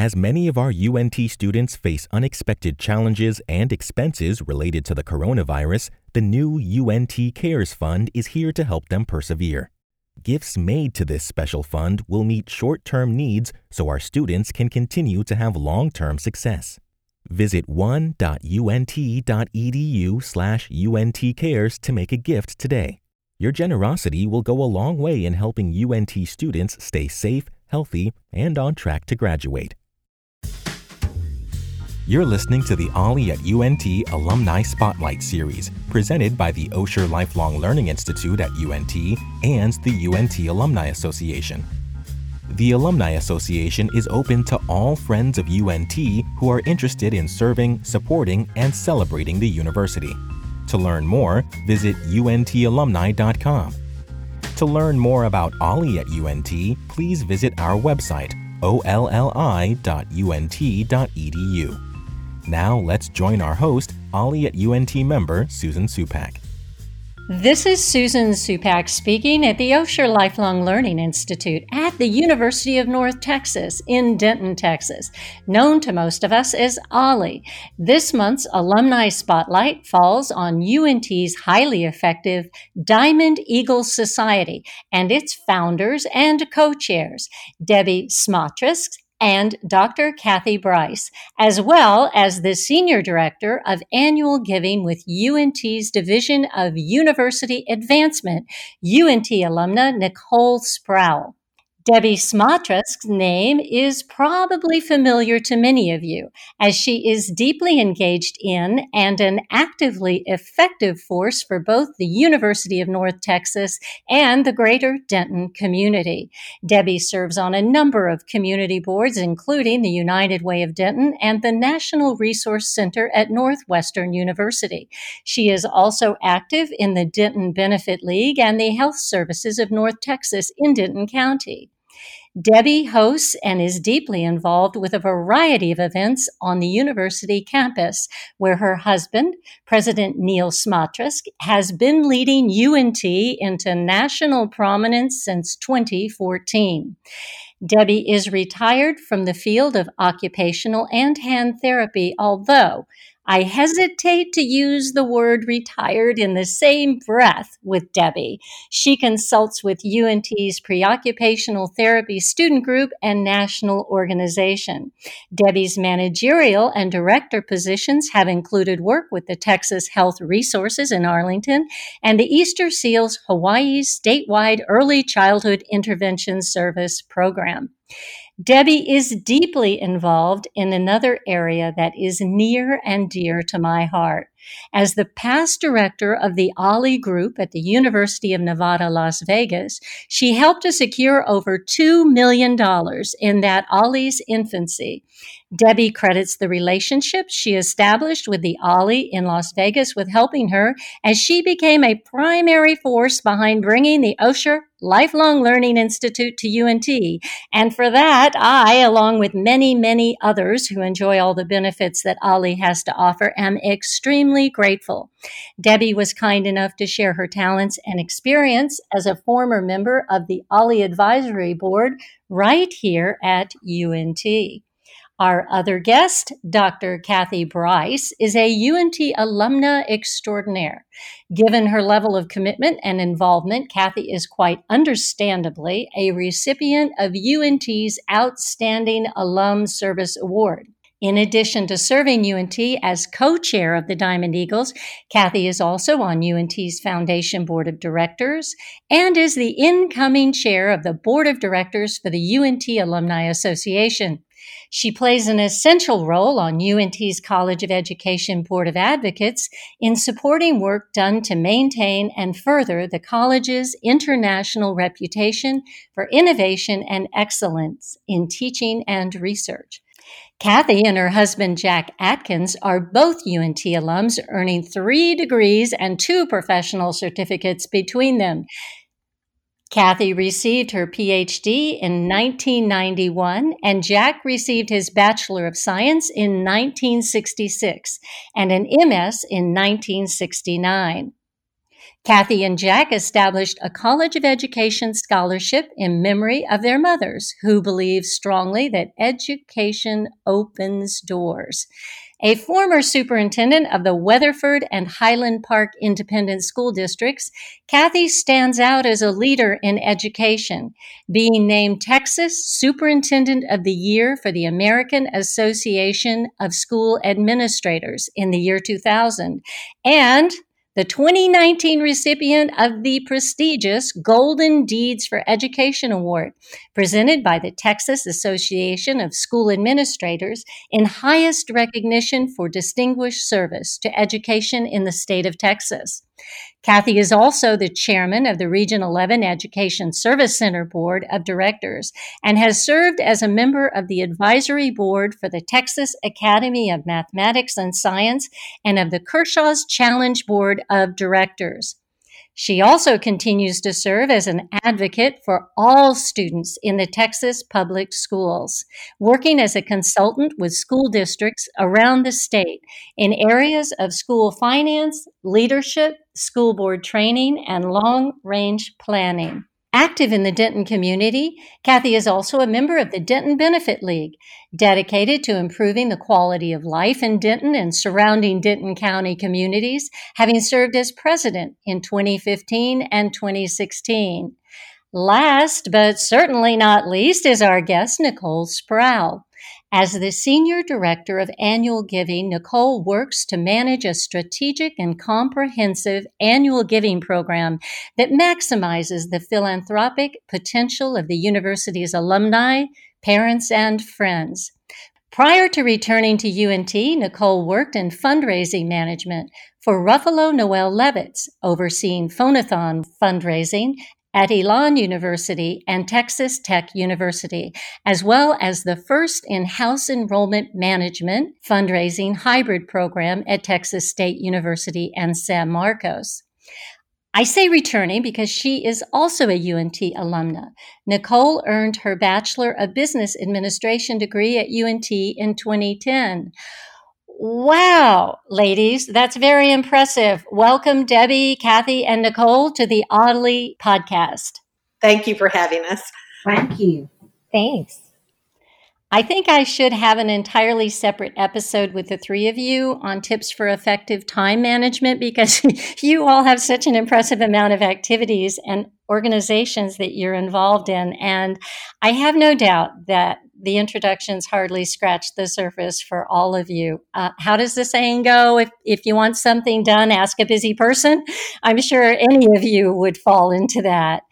As many of our UNT students face unexpected challenges and expenses related to the coronavirus, the new UNT Cares Fund is here to help them persevere. Gifts made to this special fund will meet short term needs so our students can continue to have long term success. Visit one.unt.edu slash untcares to make a gift today. Your generosity will go a long way in helping UNT students stay safe, healthy, and on track to graduate. You're listening to the OLLI at UNT Alumni Spotlight Series, presented by the Osher Lifelong Learning Institute at UNT and the UNT Alumni Association. The Alumni Association is open to all friends of UNT who are interested in serving, supporting, and celebrating the university. To learn more, visit untalumni.com. To learn more about OLLI at UNT, please visit our website, olli.unt.edu. Now let's join our host, OLLI at UNT member Susan Supak. This is Susan Supak speaking at the Osher Lifelong Learning Institute at the University of North Texas in Denton, Texas, known to most of us as OLLI. This month's Alumni Spotlight falls on UNT's highly effective Diamond Eagle Society and its founders and co chairs, Debbie Smatresk and Dr. Kathy Bryce, as well as the Senior Director of Annual Giving with UNT's Division of University Advancement, UNT alumna Nicole Sproul. Debbie Smatresk's name is probably familiar to many of you, as she is deeply engaged in and an actively effective force for both the University of North Texas and the greater Denton community. Debbie serves on a number of community boards, including the United Way of Denton and the National Resource Center at Northwestern University. She is also active in the Denton Benefit League and the Health Services of North Texas in Denton County. Debbie hosts and is deeply involved with a variety of events on the university campus, where her husband, President Neal Smatresk, has been leading UNT into national prominence since 2014. Debbie is retired from the field of occupational and hand therapy, although I hesitate to use the word retired in the same breath with Debbie. She consults with UNT's Preoccupational Therapy Student Group and National Organization. Debbie's managerial and director positions have included work with the Texas Health Resources in Arlington and the Easter Seals Hawaii's statewide Early Childhood Intervention Service program. Debbie is deeply involved in another area that is near and dear to my heart. As the past director of the OLLI Group at the University of Nevada, Las Vegas, she helped to secure over $2 million in that OLLI's infancy. Debbie credits the relationship she established with the OLLI in Las Vegas with helping her as she became a primary force behind bringing the Osher Lifelong Learning Institute to UNT. And for that, I, along with many, many others who enjoy all the benefits that OLLI has to offer, am extremely grateful. Debbie was kind enough to share her talents and experience as a former member of the OLLI Advisory Board right here at UNT. Our other guest, Dr. Kathy Bryce, is a UNT alumna extraordinaire. Given her level of commitment and involvement, Kathy is quite understandably a recipient of UNT's Outstanding Alum Service Award. In addition to serving UNT as co chair of the Diamond Eagles, Kathy is also on UNT's Foundation Board of Directors and is the incoming chair of the Board of Directors for the UNT Alumni Association. She plays an essential role on UNT's College of Education Board of Advocates in supporting work done to maintain and further the college's international reputation for innovation and excellence in teaching and research. Kathy and her husband Jack Atkins are both UNT alums, earning three degrees and two professional certificates between them. Kathy received her PhD in 1991, and Jack received his Bachelor of Science in 1966 and an MS in 1969. Kathy and Jack established a College of Education scholarship in memory of their mothers, who believe strongly that education opens doors. A former superintendent of the Weatherford and Highland Park Independent School Districts, Kathy stands out as a leader in education, being named Texas Superintendent of the Year for the American Association of School Administrators in the year 2000, and the 2019 recipient of the prestigious Golden Deeds for Education Award, presented by the Texas Association of School Administrators in highest recognition for distinguished service to education in the state of Texas. Kathy is also the chairman of the Region 11 Education Service Center Board of Directors and has served as a member of the advisory board for the Texas Academy of Mathematics and Science and of the Kershaw's Challenge Board of Directors. She also continues to serve as an advocate for all students in the Texas public schools, working as a consultant with school districts around the state in areas of school finance, leadership, school board training, and long range planning. Active in the Denton community, Kathy is also a member of the Denton Benefit League, dedicated to improving the quality of life in Denton and surrounding Denton County communities, having served as president in 2015 and 2016. Last, but certainly not least, is our guest, Nicole Sproul. As the Senior Director of Annual Giving, Nicole works to manage a strategic and comprehensive annual giving program that maximizes the philanthropic potential of the university's alumni, parents, and friends. Prior to returning to UNT, Nicole worked in fundraising management for Ruffalo Noel Levitz, overseeing phonathon fundraising at Elon University and Texas Tech University, as well as the first in house enrollment management fundraising hybrid program at Texas State University and San Marcos. I say returning because she is also a UNT alumna. Nicole earned her Bachelor of Business Administration degree at UNT in 2010. Wow, ladies, that's very impressive. Welcome, Debbie, Kathy, and Nicole to the OLLI podcast. Thank you for having us. Thank you. Thanks. I think I should have an entirely separate episode with the three of you on tips for effective time management because you all have such an impressive amount of activities and organizations that you're involved in. And I have no doubt that the introductions hardly scratched the surface for all of you. Uh, how does the saying go? If, if you want something done, ask a busy person. I'm sure any of you would fall into that.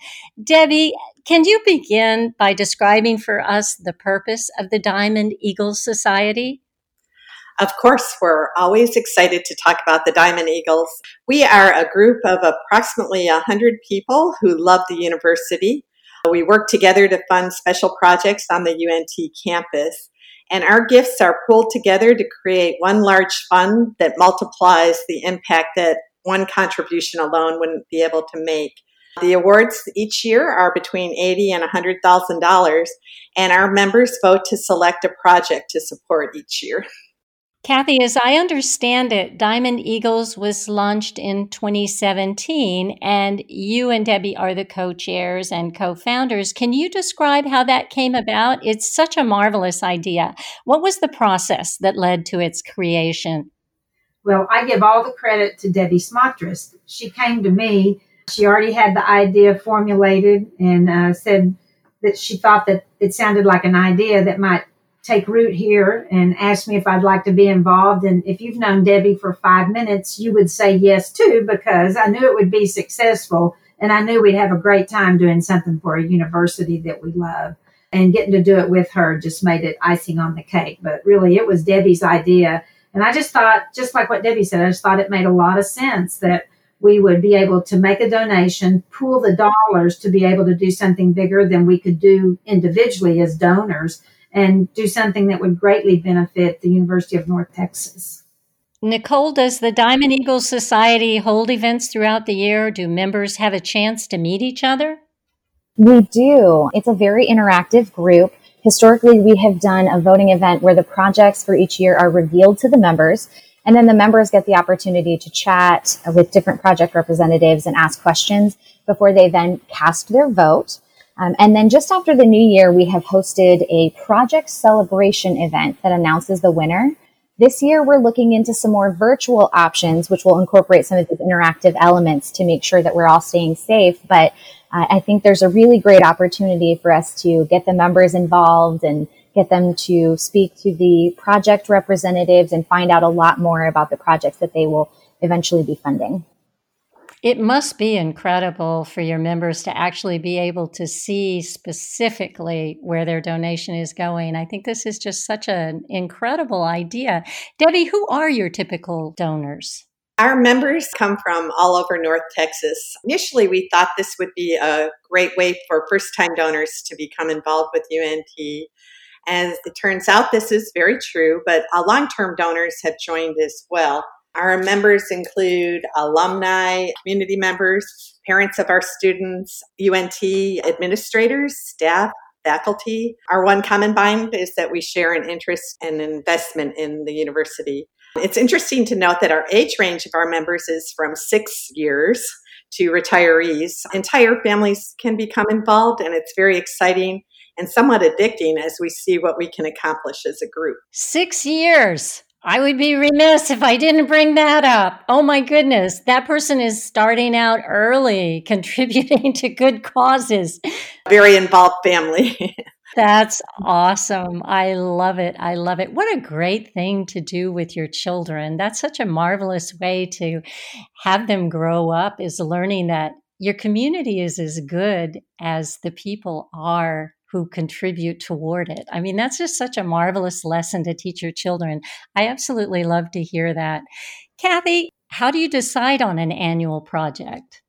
Debbie, can you begin by describing for us the purpose of the Diamond Eagles Society? Of course, we're always excited to talk about the Diamond Eagles. We are a group of approximately 100 people who love the university we work together to fund special projects on the UNT campus. And our gifts are pulled together to create one large fund that multiplies the impact that one contribution alone wouldn't be able to make. The awards each year are between eighty and hundred thousand dollars, and our members vote to select a project to support each year. Kathy, as I understand it, Diamond Eagles was launched in 2017, and you and Debbie are the co chairs and co founders. Can you describe how that came about? It's such a marvelous idea. What was the process that led to its creation? Well, I give all the credit to Debbie Smatresk. She came to me, she already had the idea formulated and uh, said that she thought that it sounded like an idea that might take root here and ask me if I'd like to be involved. And if you've known Debbie for five minutes, you would say yes too, because I knew it would be successful. And I knew we'd have a great time doing something for a university that we love. And getting to do it with her just made it icing on the cake. But really, it was Debbie's idea. And I just thought, just like what Debbie said, I just thought it made a lot of sense that we would be able to make a donation, pool the dollars to be able to do something bigger than we could do individually as donors and do something that would greatly benefit the University of North Texas. Nicole, does the Diamond Eagles Society hold events throughout the year? Do members have a chance to meet each other? We do. It's a very interactive group. Historically, we have done a voting event where the projects for each year are revealed to the members And then the members get the opportunity to chat with different project representatives and ask questions before they then cast their vote. Um, and then just after the new year, we have hosted a project celebration event that announces the winner. This year, we're looking into some more virtual options, which will incorporate some of these interactive elements to make sure that we're all staying safe. But uh, I think there's a really great opportunity for us to get the members involved and get them to speak to the project representatives and find out a lot more about the projects that they will eventually be funding. It must be incredible for your members to actually be able to see specifically where their donation is going. I think this is just such an incredible idea. Debbie, who are your typical donors? Our members come from all over North Texas. Initially, we thought this would be a great way for first time donors to become involved with UNT. As it turns out, this is very true, but uh, long term donors have joined as well. Our members include alumni, community members, parents of our students, UNT administrators, staff, faculty. Our one common bond is that we share an interest and investment in the university. It's interesting to note that our age range of our members is from six years to retirees. Entire families can become involved, and it's very exciting and somewhat addicting as we see what we can accomplish as a group. Six years. I would be remiss if I didn't bring that up. Oh my goodness, that person is starting out early, contributing to good causes. Very involved family. That's awesome. I love it. I love it. What a great thing to do with your children. That's such a marvelous way to have them grow up is learning that your community is as good as the people are who contribute toward it. I mean, that's just such a marvelous lesson to teach your children. I absolutely love to hear that. Kathy, how do you decide on an annual project?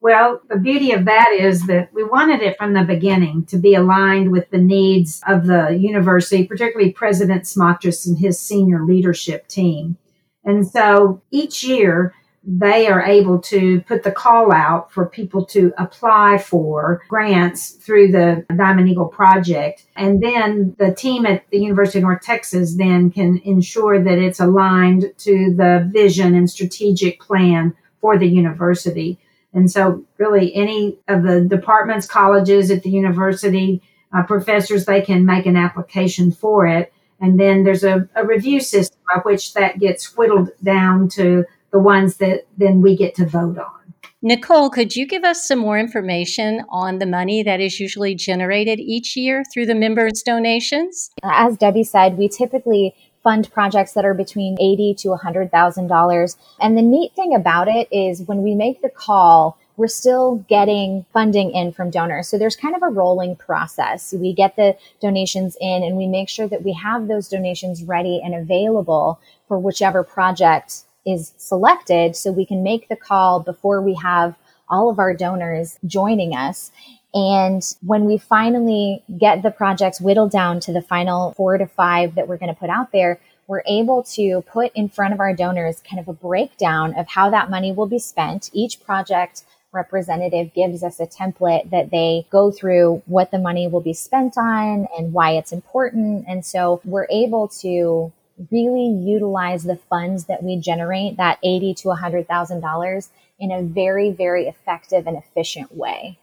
Well, the beauty of that is that we wanted it from the beginning to be aligned with the needs of the university, particularly President Smatresk and his senior leadership team. And so each year, they are able to put the call out for people to apply for grants through the Diamond Eagle project. And then the team at the University of North Texas then can ensure that it's aligned to the vision and strategic plan for the university. And so, really, any of the departments, colleges at the university, uh, professors, they can make an application for it. And then there's a, a review system by which that gets whittled down to the ones that then we get to vote on. Nicole, could you give us some more information on the money that is usually generated each year through the members' donations? As Debbie said, we typically fund projects that are between eighty to hundred thousand dollars. And the neat thing about it is when we make the call, we're still getting funding in from donors. So there's kind of a rolling process. We get the donations in and we make sure that we have those donations ready and available for whichever project is selected so we can make the call before we have all of our donors joining us. And when we finally get the projects whittled down to the final four to five that we're going to put out there, we're able to put in front of our donors kind of a breakdown of how that money will be spent. Each project representative gives us a template that they go through what the money will be spent on and why it's important. And so we're able to really utilize the funds that we generate, that eighty to hundred thousand dollars, in a very, very effective and efficient way.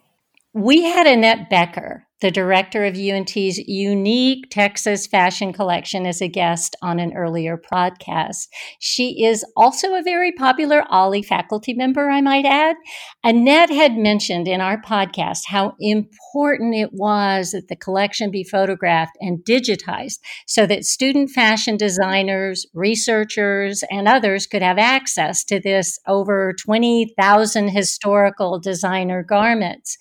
We had Annette Becker the director of UNT's unique Texas fashion collection, as a guest on an earlier podcast. She is also a very popular OLLI faculty member, I might add. Annette had mentioned in our podcast how important it was that the collection be photographed and digitized so that student fashion designers, researchers, and others could have access to this over 20,000 historical designer garments.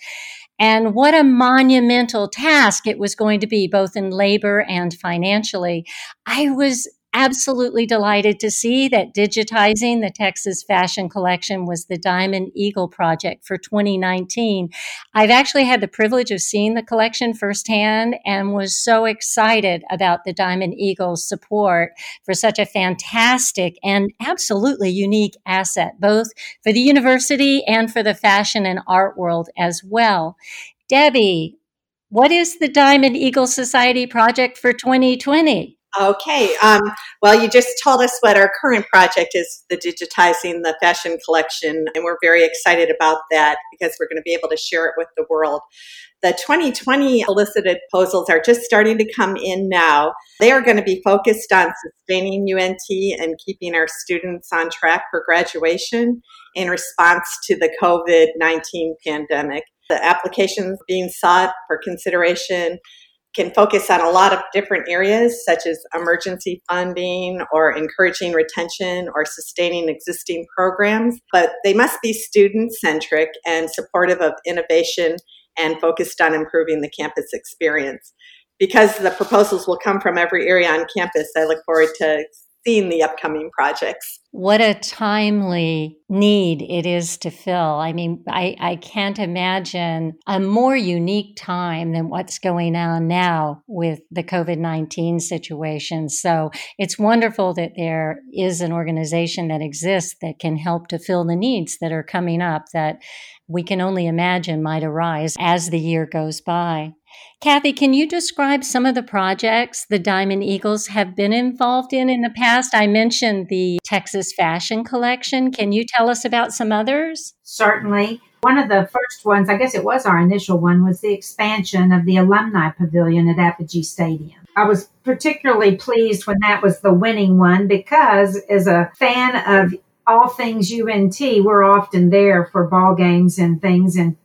And what a monumental task it was going to be, both in labor and financially. I was absolutely delighted to see that digitizing the Texas Fashion Collection was the Diamond Eagle project for 2019. I've actually had the privilege of seeing the collection firsthand and was so excited about the Diamond Eagle's support for such a fantastic and absolutely unique asset, both for the university and for the fashion and art world as well. Debbie, what is the Diamond Eagle Society project for 2020? Okay. Um, well, you just told us what our current project is the digitizing the fashion collection, and we're very excited about that because we're going to be able to share it with the world. The 2020 elicited proposals are just starting to come in now. They are going to be focused on sustaining UNT and keeping our students on track for graduation in response to the COVID 19 pandemic. The applications being sought for consideration can focus on a lot of different areas such as emergency funding or encouraging retention or sustaining existing programs, but they must be student centric and supportive of innovation and focused on improving the campus experience. Because the proposals will come from every area on campus, I look forward to seeing the upcoming projects. What a timely need it is to fill. I mean, I, I can't imagine a more unique time than what's going on now with the COVID 19 situation. So it's wonderful that there is an organization that exists that can help to fill the needs that are coming up that we can only imagine might arise as the year goes by. Kathy, can you describe some of the projects the Diamond Eagles have been involved in in the past? I mentioned the Texas Fashion Collection. Can you tell us about some others? Certainly. One of the first ones, I guess it was our initial one, was the expansion of the Alumni Pavilion at Apogee Stadium. I was particularly pleased when that was the winning one because, as a fan of all things UNT, we're often there for ball games and things. And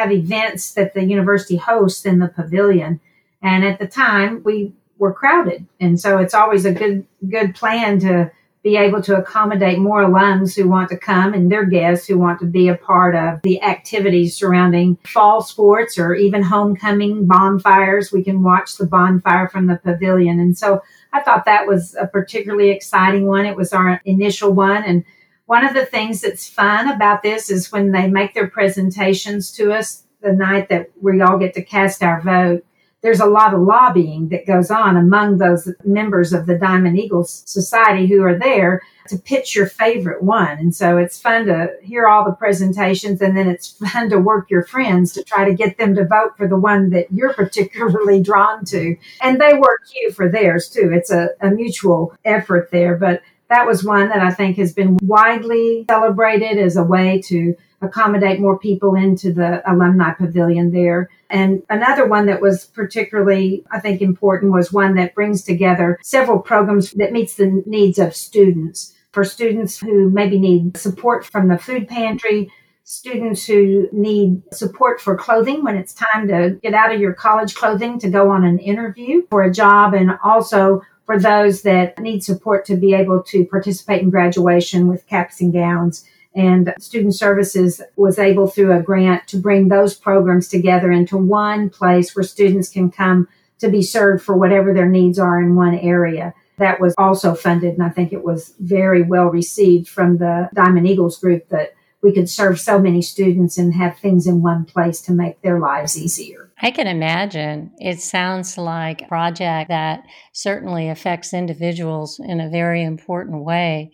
have events that the university hosts in the pavilion. And at the time, we were crowded, and so it's always a good good plan to be able to accommodate more alums who want to come and their guests who want to be a part of the activities surrounding fall sports or even homecoming bonfires. We can watch the bonfire from the pavilion. And so I thought that was a particularly exciting one. It was our initial one and one of the things that's fun about this is when they make their presentations to us the night that we all get to cast our vote, there's a lot of lobbying that goes on among those members of the Diamond Eagles Society who are there to pitch your favorite one. And so it's fun to hear all the presentations and then it's fun to work your friends to try to get them to vote for the one that you're particularly drawn to. And they work you for theirs too. It's a, a mutual effort there. But that was one that I think has been widely celebrated as a way to accommodate more people into the alumni pavilion there. And another one that was particularly, I think, important was one that brings together several programs that meets the needs of students. For students who maybe need support from the food pantry, students who need support for clothing when it's time to get out of your college clothing to go on an interview for a job, and also for those that need support to be able to participate in graduation with caps and gowns. And Student Services was able through a grant to bring those programs together into one place where students can come to be served for whatever their needs are in one area. That was also funded, and I think it was very well received from the Diamond Eagles group that we could serve so many students and have things in one place to make their lives easier. I can imagine. It sounds like a project that certainly affects individuals in a very important way,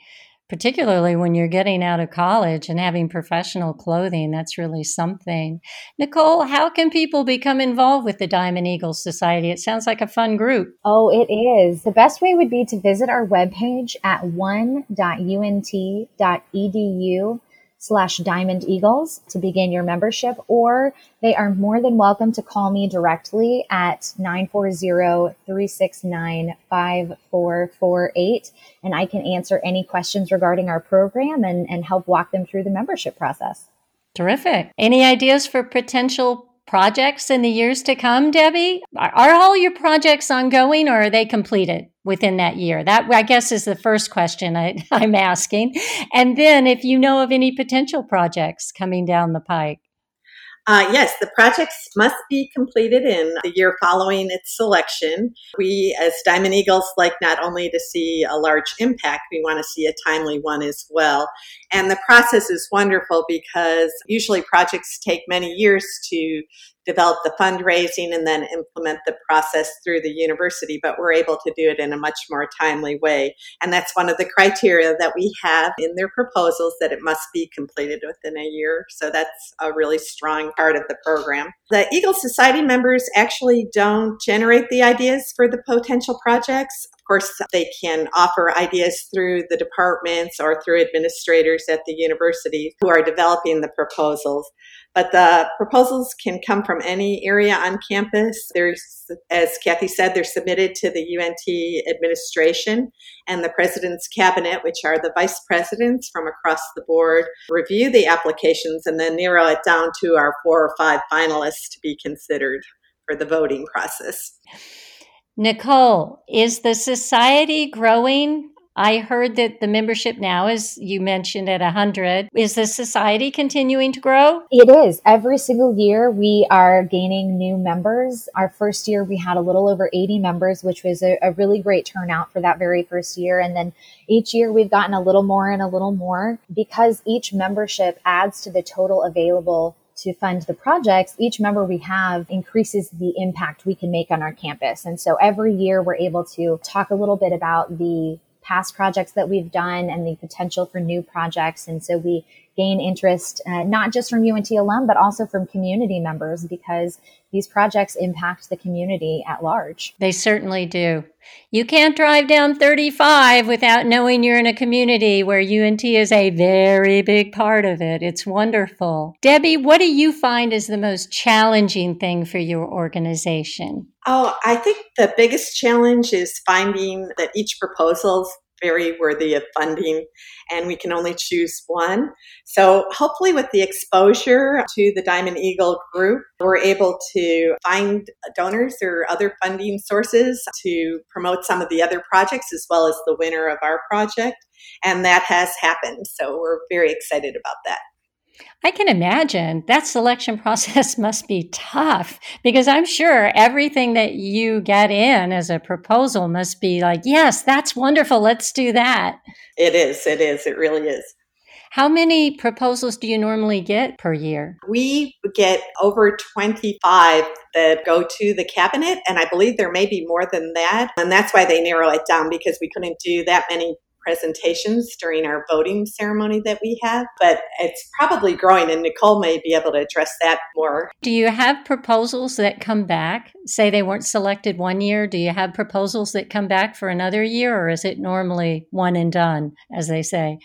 particularly when you're getting out of college and having professional clothing. That's really something. Nicole, how can people become involved with the Diamond Eagles Society? It sounds like a fun group. Oh, it is. The best way would be to visit our webpage at one.unt.edu slash diamond eagles to begin your membership, or they are more than welcome to call me directly at 940-369-5448. And I can answer any questions regarding our program and, and help walk them through the membership process. Terrific. Any ideas for potential projects in the years to come, Debbie? Are all your projects ongoing or are they completed within that year? That, I guess, is the first question I, am asking. And then if you know of any potential projects coming down the pike. Uh, yes, the projects must be completed in the year following its selection. We, as Diamond Eagles, like not only to see a large impact, we want to see a timely one as well. And the process is wonderful because usually projects take many years to develop the fundraising and then implement the process through the university, but we're able to do it in a much more timely way. And that's one of the criteria that we have in their proposals that it must be completed within a year. So that's a really strong part of the program. The Eagle Society members actually don't generate the ideas for the potential projects. Course, they can offer ideas through the departments or through administrators at the university who are developing the proposals. But the proposals can come from any area on campus. There's, as Kathy said, they're submitted to the UNT administration and the president's cabinet, which are the vice presidents from across the board, review the applications and then narrow it down to our four or five finalists to be considered for the voting process. Nicole, is the society growing? I heard that the membership now is, you mentioned, at 100. Is the society continuing to grow? It is. Every single year, we are gaining new members. Our first year, we had a little over 80 members, which was a, a really great turnout for that very first year. And then each year, we've gotten a little more and a little more because each membership adds to the total available to fund the projects, each member we have increases the impact we can make on our campus. And so every year we're able to talk a little bit about the past projects that we've done and the potential for new projects. And so we gain interest, uh, not just from UNT alum, but also from community members because these projects impact the community at large. They certainly do. You can't drive down 35 without knowing you're in a community where UNT is a very big part of it. It's wonderful. Debbie, what do you find is the most challenging thing for your organization? Oh, I think the biggest challenge is finding that each proposal is very worthy of funding and we can only choose one. So hopefully with the exposure to the Diamond Eagle group, we're able to find donors or other funding sources to promote some of the other projects as well as the winner of our project. And that has happened. So we're very excited about that. I can imagine that selection process must be tough because I'm sure everything that you get in as a proposal must be like, yes, that's wonderful. Let's do that. It is. It is. It really is. How many proposals do you normally get per year? We get over 25 that go to the cabinet, and I believe there may be more than that. And that's why they narrow it down because we couldn't do that many presentations during our voting ceremony that we have, but it's probably growing, and Nicole may be able to address that more. Do you have proposals that come back? Say they weren't selected one year. Do you have proposals that come back for another year, or is it normally one and done, as they say?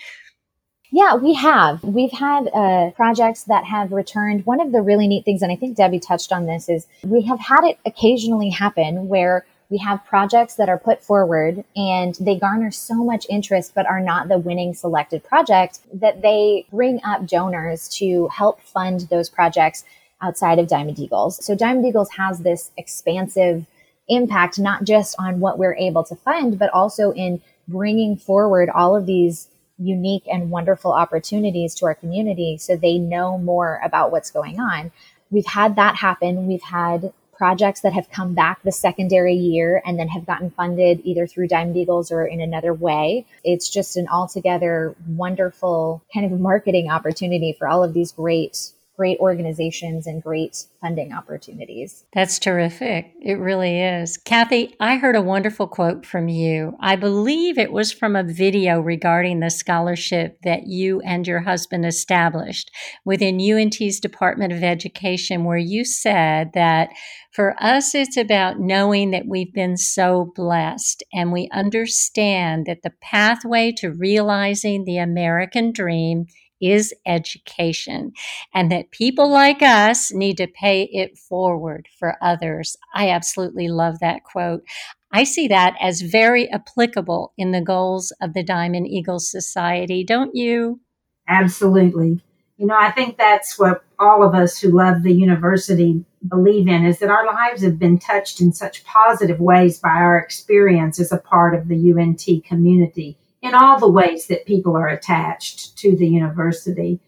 Yeah, we have. We've had uh, projects that have returned. One of the really neat things, and I think Debbie touched on this, is we have had it occasionally happen where we have projects that are put forward and they garner so much interest but are not the winning selected project that they bring up donors to help fund those projects outside of Diamond Eagles. So Diamond Eagles has this expansive impact not just on what we're able to fund but also in bringing forward all of these unique and wonderful opportunities to our community so they know more about what's going on. We've had that happen. We've had projects that have come back the secondary year and then have gotten funded either through Diamond Eagles or in another way. It's just an altogether wonderful kind of marketing opportunity for all of these great great organizations and great funding opportunities. That's terrific. It really is. Kathy, I heard a wonderful quote from you. I believe it was from a video regarding the scholarship that you and your husband established within UNT's Department of Education, where you said that for us, it's about knowing that we've been so blessed and we understand that the pathway to realizing the American dream is education and that people like us need to pay it forward for others. I absolutely love that quote. I see that as very applicable in the goals of the Diamond Eagle Society, don't you? Absolutely. You know, I think that's what all of us who love the university believe in is that our lives have been touched in such positive ways by our experience as a part of the UNT community in all the ways that people are attached to the university.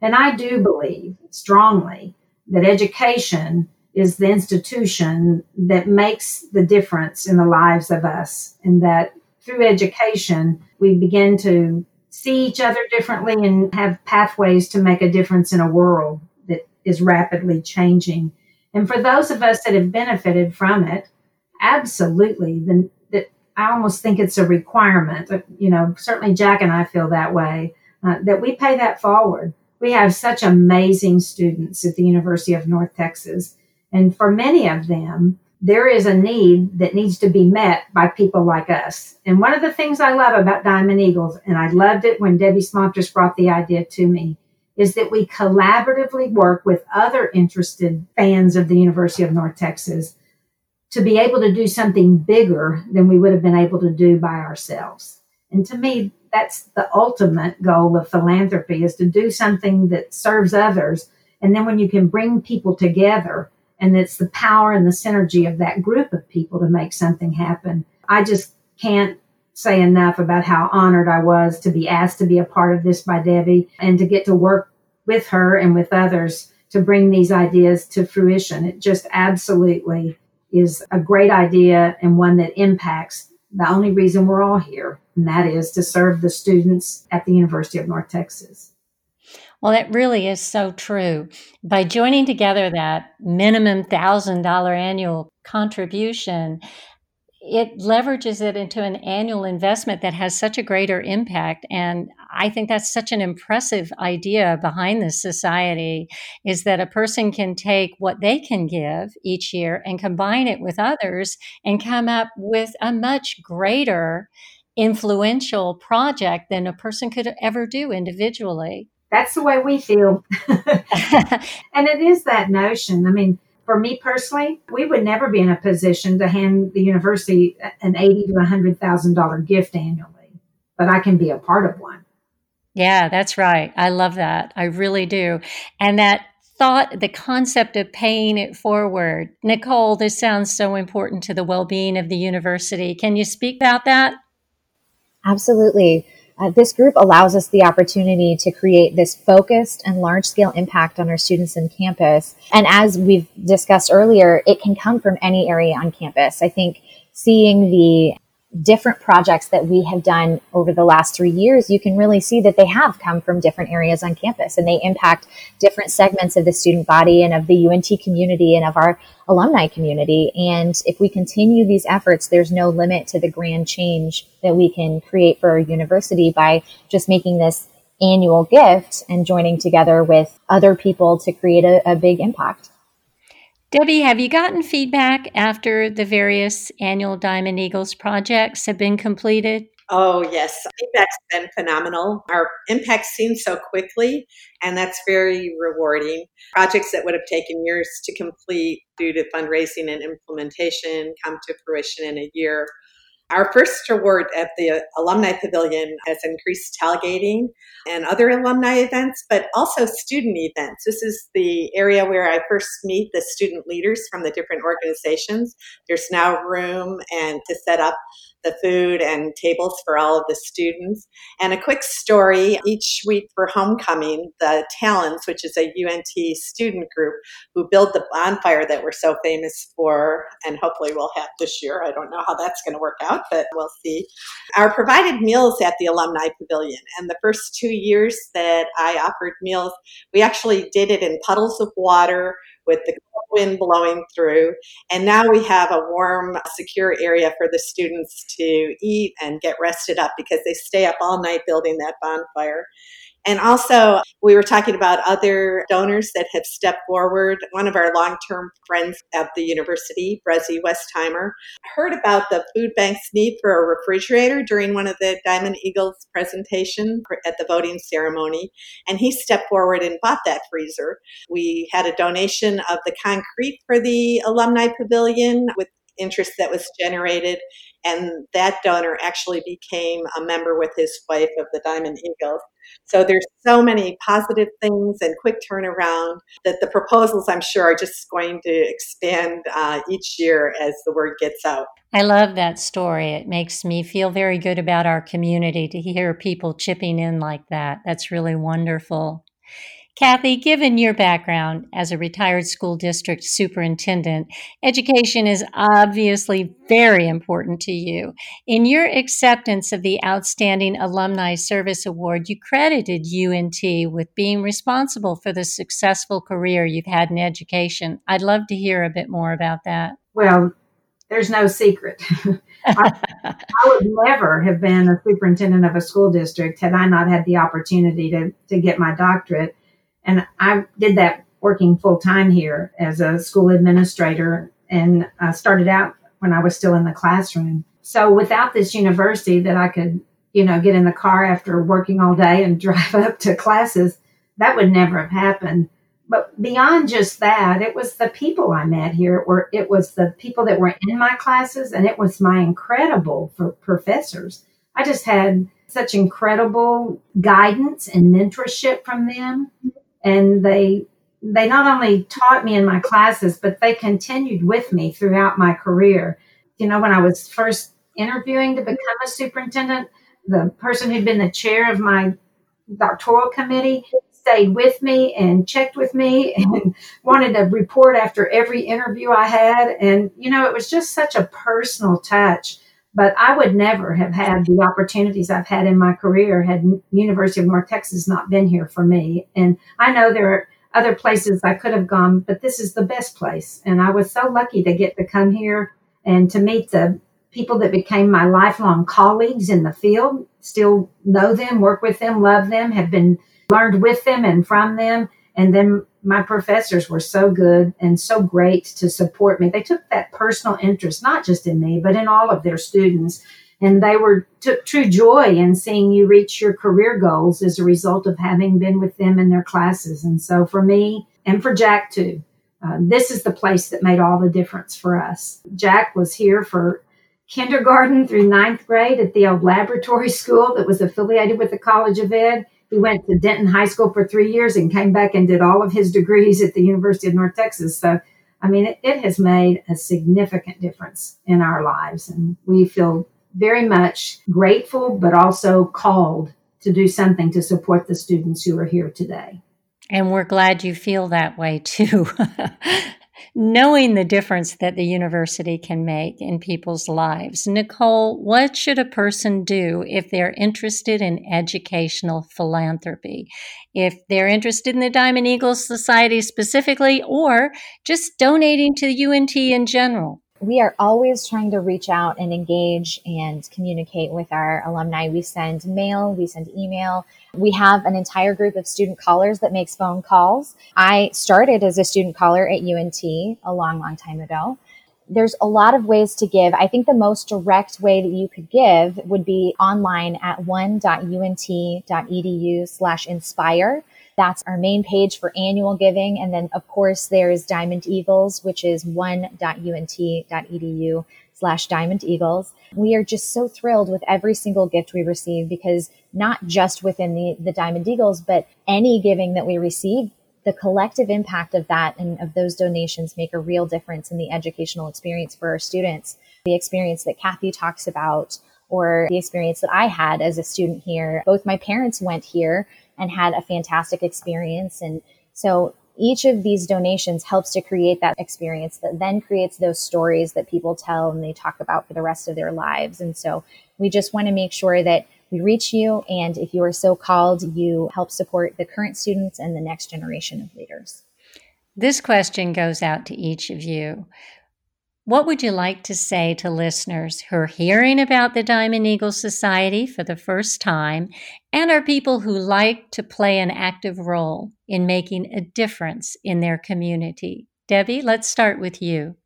And I do believe strongly that education is the institution that makes the difference in the lives of us, and that through education, we begin to see each other differently and have pathways to make a difference in a world that is rapidly changing. And for those of us that have benefited from it, absolutely, the, I almost think it's a requirement. You know, certainly Jack and I feel that way uh, that we pay that forward. We have such amazing students at the University of North Texas. And for many of them, there is a need that needs to be met by people like us. And one of the things I love about Diamond Eagles, and I loved it when Debbie Smatresk brought the idea to me, is that we collaboratively work with other interested fans of the University of North Texas to be able to do something bigger than we would have been able to do by ourselves. And to me, that's the ultimate goal of philanthropy is to do something that serves others. And then when you can bring people together and it's the power and the synergy of that group of people to make something happen. I just can't say enough about how honored I was to be asked to be a part of this by Debbie and to get to work with her and with others to bring these ideas to fruition. It just absolutely is a great idea and one that impacts the only reason we're all here, and that is to serve the students at the University of North Texas. Well, that really is so true. By joining together that minimum $1,000 annual contribution, it leverages it into an annual investment that has such a greater impact. And I think that's such an impressive idea behind this society is that a person can take what they can give each year and combine it with others and come up with a much greater influential project than a person could ever do individually. That's the way we feel. and it is that notion. I mean, for me personally, we would never be in a position to hand the university an eighty to hundred thousand dollar gift annually, but I can be a part of one. Yeah, that's right. I love that. I really do. And that thought, the concept of paying it forward. Nicole, this sounds so important to the well being of the university. Can you speak about that? Absolutely. Uh, this group allows us the opportunity to create this focused and large scale impact on our students in campus. And as we've discussed earlier, it can come from any area on campus. I think seeing the different projects that we have done over the last three years, you can really see that they have come from different areas on campus and they impact different segments of the student body and of the UNT community and of our alumni community. And if we continue these efforts, there's no limit to the grand change that we can create for our university by just making this annual gift and joining together with other people to create a, a big impact. Debbie, have you gotten feedback after the various annual Diamond Eagles projects have been completed? Oh, yes. Feedback's been phenomenal. Our impact seen so quickly, and that's very rewarding. Projects that would have taken years to complete due to fundraising and implementation come to fruition in a year. Our first award at the Alumni Pavilion has increased tailgating and other alumni events, but also student events. This is the area where I first meet the student leaders from the different organizations. There's now room and to set up the food and tables for all of the students. And a quick story each week for homecoming, the Talons, which is a UNT student group who build the bonfire that we're so famous for, and hopefully we'll have this year. I don't know how that's going to work out, but we'll see. Are provided meals at the Alumni Pavilion. And the first two years that I offered meals, we actually did it in puddles of water with the wind blowing through. And now we have a warm, secure area for the students to eat and get rested up because they stay up all night building that bonfire. And also, we were talking about other donors that have stepped forward. One of our long term friends at the university, Brezzy Westheimer, heard about the food bank's need for a refrigerator during one of the Diamond Eagles presentation at the voting ceremony. And he stepped forward and bought that freezer. We had a donation of the concrete for the alumni pavilion with interest that was generated. And that donor actually became a member with his wife of the Diamond Eagles. So there's so many positive things and quick turnaround that the proposals, I'm sure, are just going to expand uh, each year as the word gets out. I love that story. It makes me feel very good about our community to hear people chipping in like that. That's really wonderful. Kathy, given your background as a retired school district superintendent, education is obviously very important to you. In your acceptance of the Outstanding Alumni Service Award, you credited UNT with being responsible for the successful career you've had in education. I'd love to hear a bit more about that. Well, there's no secret. I, I, would never have been a superintendent of a school district had I not had the opportunity to, to get my doctorate. And I did that working full time here as a school administrator and I started out when I was still in the classroom. So without this university that I could, you know, get in the car after working all day and drive up to classes, that would never have happened. But beyond just that, it was the people I met here. Were, it was the people that were in my classes, and it was my incredible professors. I just had such incredible guidance and mentorship from them, and they they not only taught me in my classes, but they continued with me throughout my career. You know, when I was first interviewing to become a superintendent, the person who'd been the chair of my doctoral committee stayed with me and checked with me and wanted to report after every interview I had. And, you know, it was just such a personal touch. But I would never have had the opportunities I've had in my career had University of North Texas not been here for me. And I know there are other places I could have gone, but this is the best place. And I was so lucky to get to come here and to meet the people that became my lifelong colleagues in the field, still know them, work with them, love them, have been learned with them and from them. And then my professors were so good and so great to support me. They took that personal interest, not just in me, but in all of their students and they were took true joy in seeing you reach your career goals as a result of having been with them in their classes. And so for me and for Jack too, uh, this is the place that made all the difference for us. Jack was here for kindergarten through ninth grade at the old laboratory school that was affiliated with the College of Ed. He went to Denton High School for three years and came back and did all of his degrees at the University of North Texas. So, I mean, it, it has made a significant difference in our lives, and we feel very much grateful, but also called to do something to support the students who are here today. And we're glad you feel that way too. Knowing the difference that the university can make in people's lives. Nicole, what should a person do if they're interested in educational philanthropy? If they're interested in the Diamond Eagles Society specifically, or just donating to the UNT in general? We are always trying to reach out and engage and communicate with our alumni. We send mail, we send email. We have an entire group of student callers that makes phone calls. I started as a student caller at UNT a long, long time ago. There's a lot of ways to give. I think the most direct way that you could give would be online at one.unt.edu slash inspire. That's our main page for annual giving. And then, of course, there's Diamond Eagles, which is one.unt.edu slash Diamond Eagles. We are just so thrilled with every single gift we receive because not just within the, the Diamond Eagles, but any giving that we receive, the collective impact of that and of those donations make a real difference in the educational experience for our students. The experience that Kathy talks about or the experience that I had as a student here. Both my parents went here and had a fantastic experience. And so each of these donations helps to create that experience that then creates those stories that people tell and they talk about for the rest of their lives. And so we just want to make sure that we reach you. And if you are so called, you help support the current students and the next generation of leaders. This question goes out to each of you. What would you like to say to listeners who are hearing about the Diamond Eagle Society for the first time and are people who like to play an active role in making a difference in their community? Debbie, let's start with you.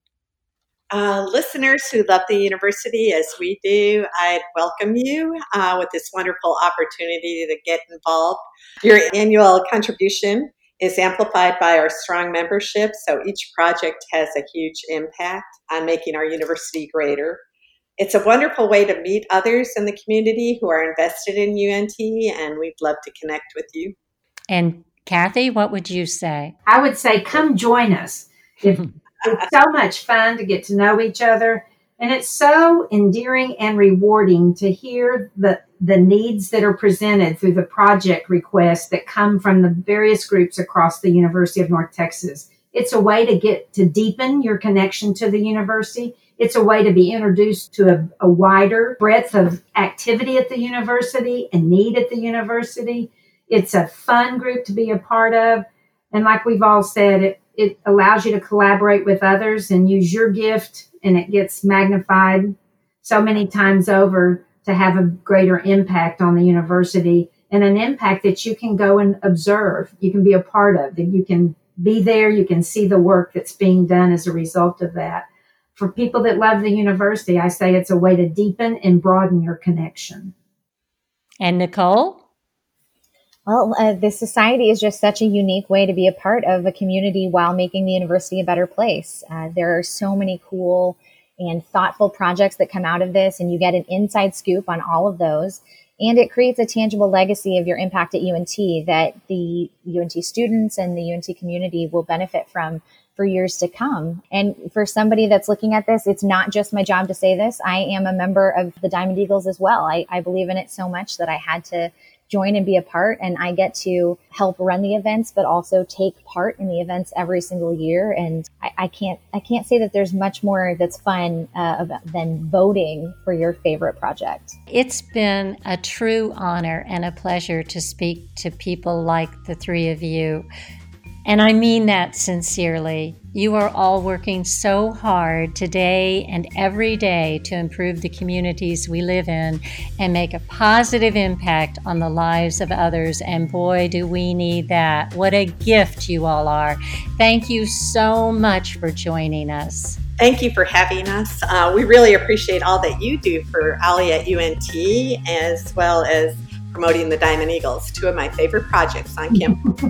Uh, listeners who love the university as we do, I'd welcome you uh, with this wonderful opportunity to get involved. Your annual contribution is amplified by our strong membership, so each project has a huge impact on making our university greater. It's a wonderful way to meet others in the community who are invested in UNT, and we'd love to connect with you. And Kathy, what would you say? I would say come join us. it's so much fun to get to know each other and it's so endearing and rewarding to hear the, the needs that are presented through the project requests that come from the various groups across the University of North Texas. It's a way to get to deepen your connection to the university. It's a way to be introduced to a, a wider breadth of activity at the university and need at the university. It's a fun group to be a part of. And like we've all said, it, it allows you to collaborate with others and use your gift and it gets magnified so many times over to have a greater impact on the university and an impact that you can go and observe, you can be a part of, that you can be there, you can see the work that's being done as a result of that. For people that love the university, I say it's a way to deepen and broaden your connection. And Nicole? Well, uh, this society is just such a unique way to be a part of a community while making the university a better place. Uh, there are so many cool and thoughtful projects that come out of this, and you get an inside scoop on all of those. And it creates a tangible legacy of your impact at UNT that the UNT students and the UNT community will benefit from for years to come. And for somebody that's looking at this, it's not just my job to say this. I am a member of the Diamond Eagles as well. I, I believe in it so much that I had to join and be a part and I get to help run the events, but also take part in the events every single year. And I, I can't, I can't say that there's much more that's fun uh, than voting for your favorite project. It's been a true honor and a pleasure to speak to people like the three of you and I mean that sincerely. You are all working so hard today and every day to improve the communities we live in and make a positive impact on the lives of others. And boy, do we need that. What a gift you all are. Thank you so much for joining us. Thank you for having us. Uh, we really appreciate all that you do for OLLI at UNT as well as promoting the Diamond Eagles, two of my favorite projects on campus.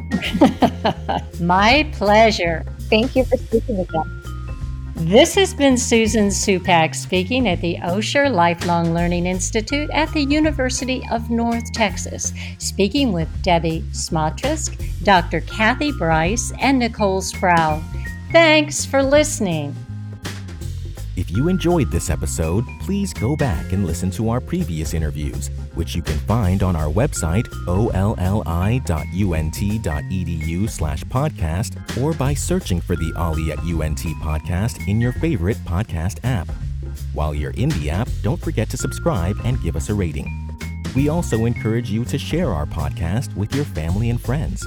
my pleasure. Thank you for speaking with us. This has been Susan Supak speaking at the Osher Lifelong Learning Institute at the University of North Texas, speaking with Debbie Smatresk, Dr. Kathy Bryce, and Nicole Sproul. Thanks for listening. If you enjoyed this episode, please go back and listen to our previous interviews, which you can find on our website, olli.unt.edu slash podcast, or by searching for the OLLI at UNT podcast in your favorite podcast app. While you're in the app, don't forget to subscribe and give us a rating. We also encourage you to share our podcast with your family and friends.